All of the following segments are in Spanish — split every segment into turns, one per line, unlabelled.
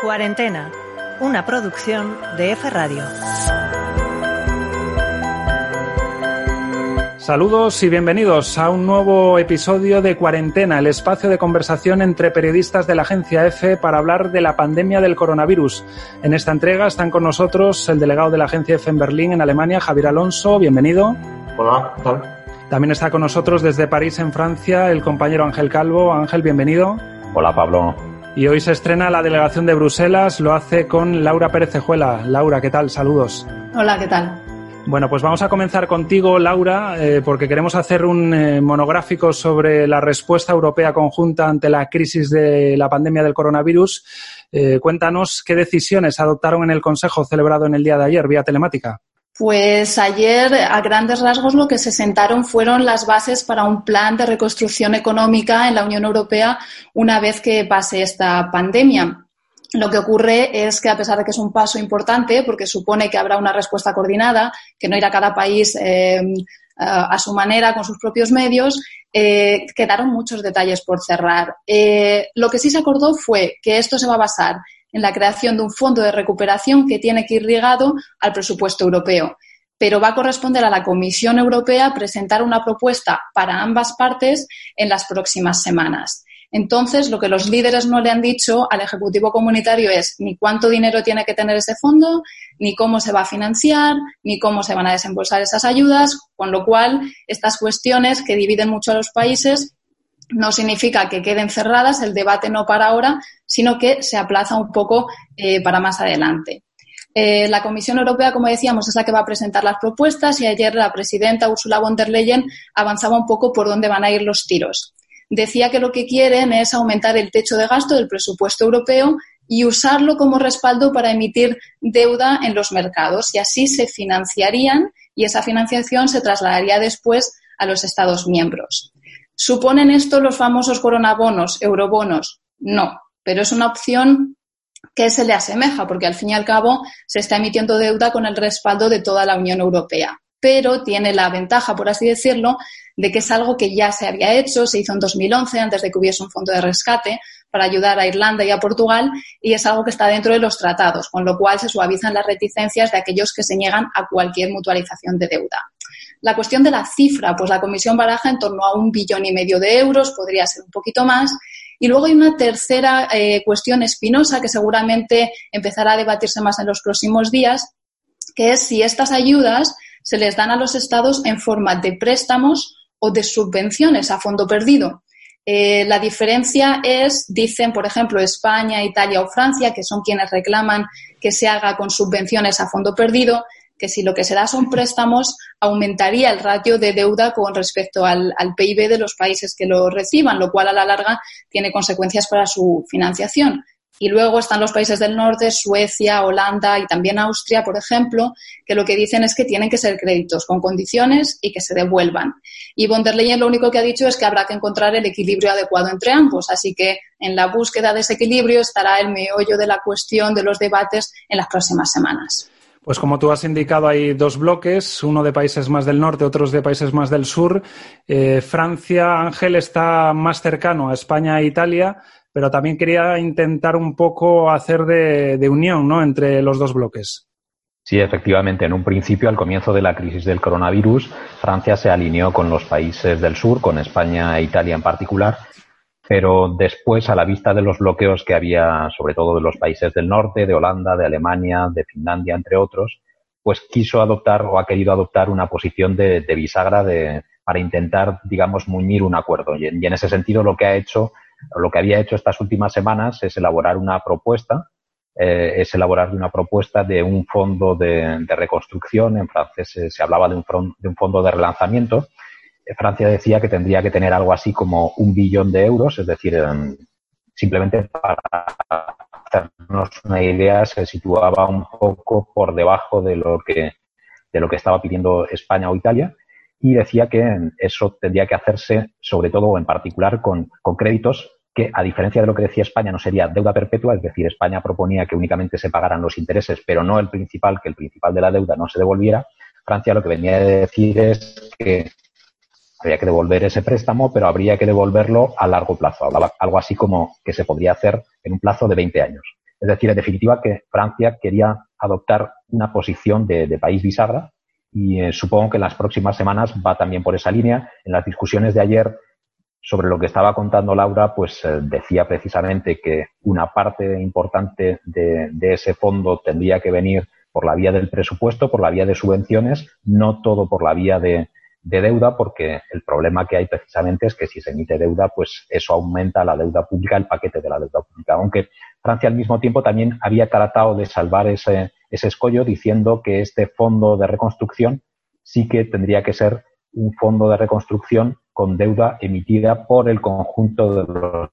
Cuarentena, una producción de F Radio.
Saludos y bienvenidos a un nuevo episodio de Cuarentena, el espacio de conversación entre periodistas de la agencia F para hablar de la pandemia del coronavirus. En esta entrega están con nosotros el delegado de la agencia F en Berlín, en Alemania, Javier Alonso. Bienvenido.
Hola, ¿qué tal?
También está con nosotros desde París, en Francia, el compañero Ángel Calvo. Ángel, bienvenido.
Hola, Pablo.
Y hoy se estrena la delegación de Bruselas, lo hace con Laura Pérez Cejuela. Laura, ¿qué tal? Saludos.
Hola, ¿qué tal?
Bueno, pues vamos a comenzar contigo, Laura, eh, porque queremos hacer un eh, monográfico sobre la respuesta europea conjunta ante la crisis de la pandemia del coronavirus. Eh, cuéntanos qué decisiones adoptaron en el Consejo celebrado en el día de ayer, vía telemática.
Pues ayer, a grandes rasgos, lo que se sentaron fueron las bases para un plan de reconstrucción económica en la Unión Europea una vez que pase esta pandemia. Lo que ocurre es que, a pesar de que es un paso importante, porque supone que habrá una respuesta coordinada, que no irá cada país eh, a su manera, con sus propios medios, eh, quedaron muchos detalles por cerrar. Eh, lo que sí se acordó fue que esto se va a basar en la creación de un fondo de recuperación que tiene que ir ligado al presupuesto europeo. Pero va a corresponder a la Comisión Europea presentar una propuesta para ambas partes en las próximas semanas. Entonces, lo que los líderes no le han dicho al Ejecutivo Comunitario es ni cuánto dinero tiene que tener ese fondo, ni cómo se va a financiar, ni cómo se van a desembolsar esas ayudas, con lo cual estas cuestiones que dividen mucho a los países no significa que queden cerradas, el debate no para ahora, sino que se aplaza un poco eh, para más adelante. Eh, la Comisión Europea, como decíamos, es la que va a presentar las propuestas y ayer la presidenta Ursula von der Leyen avanzaba un poco por dónde van a ir los tiros decía que lo que quieren es aumentar el techo de gasto del presupuesto europeo y usarlo como respaldo para emitir deuda en los mercados y así se financiarían y esa financiación se trasladaría después a los Estados miembros. ¿Suponen esto los famosos coronabonos, eurobonos? No, pero es una opción que se le asemeja porque al fin y al cabo se está emitiendo deuda con el respaldo de toda la Unión Europea pero tiene la ventaja, por así decirlo, de que es algo que ya se había hecho, se hizo en 2011, antes de que hubiese un fondo de rescate para ayudar a Irlanda y a Portugal, y es algo que está dentro de los tratados, con lo cual se suavizan las reticencias de aquellos que se niegan a cualquier mutualización de deuda. La cuestión de la cifra, pues la Comisión baraja en torno a un billón y medio de euros, podría ser un poquito más. Y luego hay una tercera eh, cuestión espinosa que seguramente empezará a debatirse más en los próximos días, que es si estas ayudas se les dan a los estados en forma de préstamos o de subvenciones a fondo perdido. Eh, la diferencia es, dicen, por ejemplo, España, Italia o Francia, que son quienes reclaman que se haga con subvenciones a fondo perdido, que si lo que se da son préstamos, aumentaría el ratio de deuda con respecto al, PIB de los países que lo reciban, lo cual a la larga tiene consecuencias para su financiación. Y luego están los países del norte, Suecia, Holanda y también Austria, por ejemplo, que lo que dicen es que tienen que ser créditos con condiciones y que se devuelvan. Y von der Leyen lo único que ha dicho es que habrá que encontrar el equilibrio adecuado entre ambos. Así que en la búsqueda de ese equilibrio estará el meollo de la cuestión de los debates en las próximas semanas.
Pues como tú has indicado, hay dos bloques, uno de países más del norte, otros de países más del sur. Eh, Francia, Ángel, está más cercano a España e Italia pero también quería intentar un poco hacer de, unión ¿no? entre los dos bloques.
Sí, efectivamente. En un principio, al comienzo de la crisis del coronavirus, Francia se alineó con los países del sur, con España e Italia en particular, pero después, a la vista de los bloqueos que había, sobre todo de los países del norte, de Holanda, de Alemania, de Finlandia, entre otros, pues quiso adoptar o ha querido adoptar una posición de, bisagra para intentar, digamos, muñir un acuerdo. y en ese sentido, lo que ha hecho lo que había hecho estas últimas semanas es elaborar una propuesta, eh, es elaborar una propuesta de un fondo de, reconstrucción. En francés se, hablaba de un, de un, fondo de relanzamiento. Francia decía que tendría que tener algo así como un billón de euros, es decir, simplemente para hacernos una idea, se situaba un poco por debajo de lo que, de lo que estaba pidiendo España o Italia y decía que eso tendría que hacerse sobre todo en particular con, con créditos que, a diferencia de lo que decía España, no sería deuda perpetua, es decir, España proponía que únicamente se pagaran los intereses, pero no el principal, que el principal de la deuda no se devolviera. Francia lo que venía a decir es que habría que devolver ese préstamo, pero habría que devolverlo a largo plazo. Algo así como que se podría hacer en un plazo de 20 años. Es decir, en definitiva, que Francia quería adoptar una posición de, país bisagra y eh, supongo que en las próximas semanas va también por esa línea. En las discusiones de ayer sobre lo que estaba contando Laura, pues eh, decía precisamente que una parte importante de, ese fondo tendría que venir por la vía del presupuesto, por la vía de subvenciones, no todo por la vía de, deuda, porque el problema que hay precisamente es que si se emite deuda, pues eso aumenta la deuda pública, el paquete de la deuda pública. Aunque Francia al mismo tiempo también había tratado de salvar ese, ese escollo diciendo que este fondo de reconstrucción sí que tendría que ser un fondo de reconstrucción con deuda emitida por el conjunto de los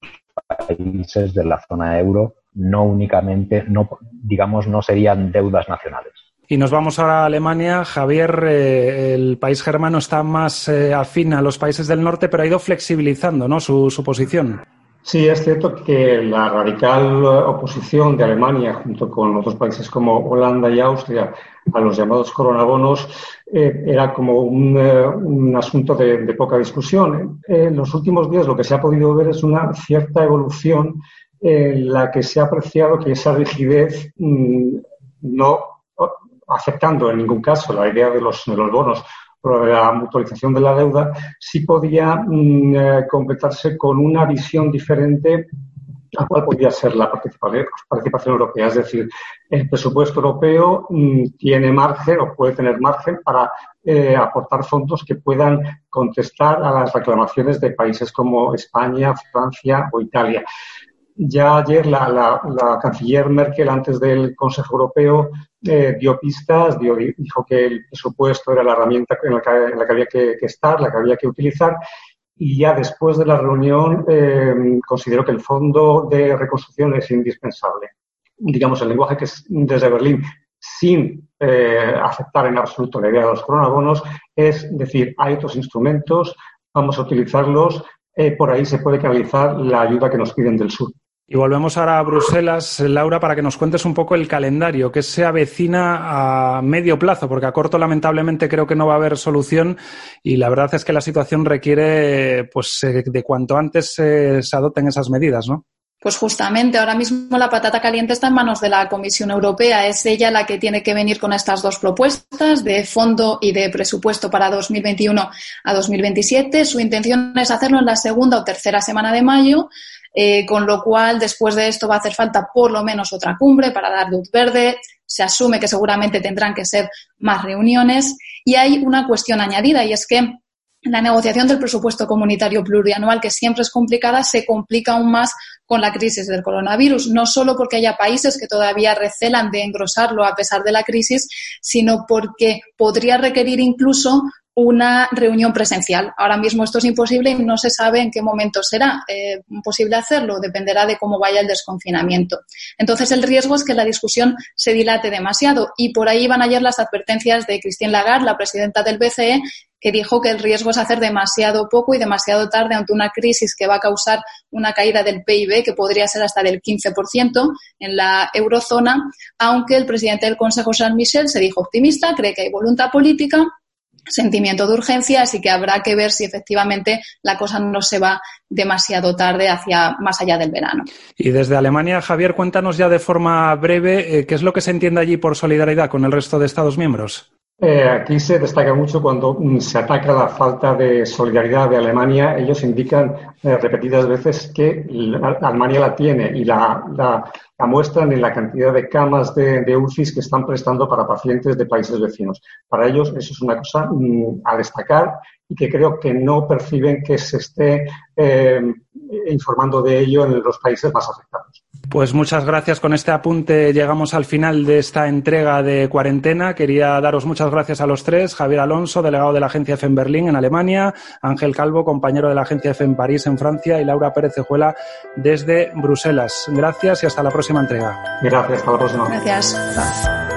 países de la zona euro, no únicamente, no, digamos, no serían deudas nacionales.
Y nos vamos ahora a Alemania. Javier, eh, el país germano está más eh, afín a los países del norte, pero ha ido flexibilizando ¿no? su, su posición.
Sí, es cierto que la radical oposición de Alemania, junto con otros países como Holanda y Austria, a los llamados coronabonos, eh, era como un, eh, asunto de, poca discusión. en los últimos días lo que se ha podido ver es una cierta evolución en la que se ha apreciado que esa rigidez mm, no aceptando en ningún caso la idea de los, de los bonos la mutualización de la deuda, sí podía mm, eh, completarse con una visión diferente a cuál podía ser la participación, europea. Es decir, el presupuesto europeo mm, tiene margen o puede tener margen para eh, aportar fondos que puedan contestar a las reclamaciones de países como España, Francia o Italia. Ya ayer la, canciller Merkel, antes del Consejo Europeo, eh, dio pistas, dijo que el presupuesto era la herramienta en la que, había que, estar, la que había que utilizar, y ya después de la reunión eh, consideró que el fondo de reconstrucción es indispensable. Digamos, el lenguaje que es desde Berlín, sin eh, aceptar en absoluto la idea de los coronabonos, es decir, hay otros instrumentos, vamos a utilizarlos, por ahí se puede canalizar la ayuda que nos piden del sur.
Y volvemos ahora a Bruselas, Laura, para que nos cuentes un poco el calendario, que se avecina a medio plazo, porque a corto lamentablemente creo que no va a haber solución y la verdad es que la situación requiere pues eh, de cuanto antes se adopten esas medidas, ¿no?
Pues justamente ahora mismo la patata caliente está en manos de la Comisión Europea. Es ella la que tiene que venir con estas dos propuestas de fondo y de presupuesto para 2021 a 2027. Su intención es hacerlo en la segunda o tercera semana de mayo eh, con lo cual después de esto va a hacer falta por lo menos otra cumbre para dar luz verde. Se asume que seguramente tendrán que ser más reuniones y hay una cuestión añadida y es que la negociación del presupuesto comunitario plurianual, que siempre es complicada, se complica aún más con la crisis del coronavirus, no solo porque haya países que todavía recelan de engrosarlo a pesar de la crisis, sino porque podría requerir incluso una reunión presencial. Ahora mismo esto es imposible y no se sabe en qué momento será eh, posible hacerlo. Dependerá de cómo vaya el desconfinamiento. Entonces, el riesgo es que la discusión se dilate demasiado y por ahí van ayer las advertencias de Christine Lagarde, la presidenta del BCE, que dijo que el riesgo es hacer demasiado poco y demasiado tarde ante una crisis que va a causar una caída del PIB que podría ser hasta del 15% en la eurozona, aunque el presidente del Consejo, Jean Michel, se dijo optimista, cree que hay voluntad política sentimiento de urgencia, así que habrá que ver si efectivamente la cosa no se va demasiado tarde hacia más allá del verano.
Y desde Alemania, Javier, cuéntanos ya de forma breve eh, qué es lo que se entiende allí por solidaridad con el resto de Estados miembros.
Eh, aquí se destaca mucho cuando mm, se ataca la falta de solidaridad de Alemania. Ellos indican eh, repetidas veces que Alemania la tiene y la, muestran en la cantidad de camas de, de, que están prestando para pacientes de países vecinos. Para ellos eso es una cosa mm, a destacar y que creo que no perciben que se esté eh, informando de ello en los países más afectados.
Pues muchas gracias. Con este apunte llegamos al final de esta entrega de cuarentena. Quería daros muchas gracias a los tres. Javier Alonso, delegado de la agencia EFE en Berlín, en Alemania. Ángel Calvo, compañero de la agencia EFE en París, en Francia. Y Laura Pérez Cejuela desde Bruselas. Gracias y hasta la próxima entrega.
Gracias, hasta la próxima.
Gracias.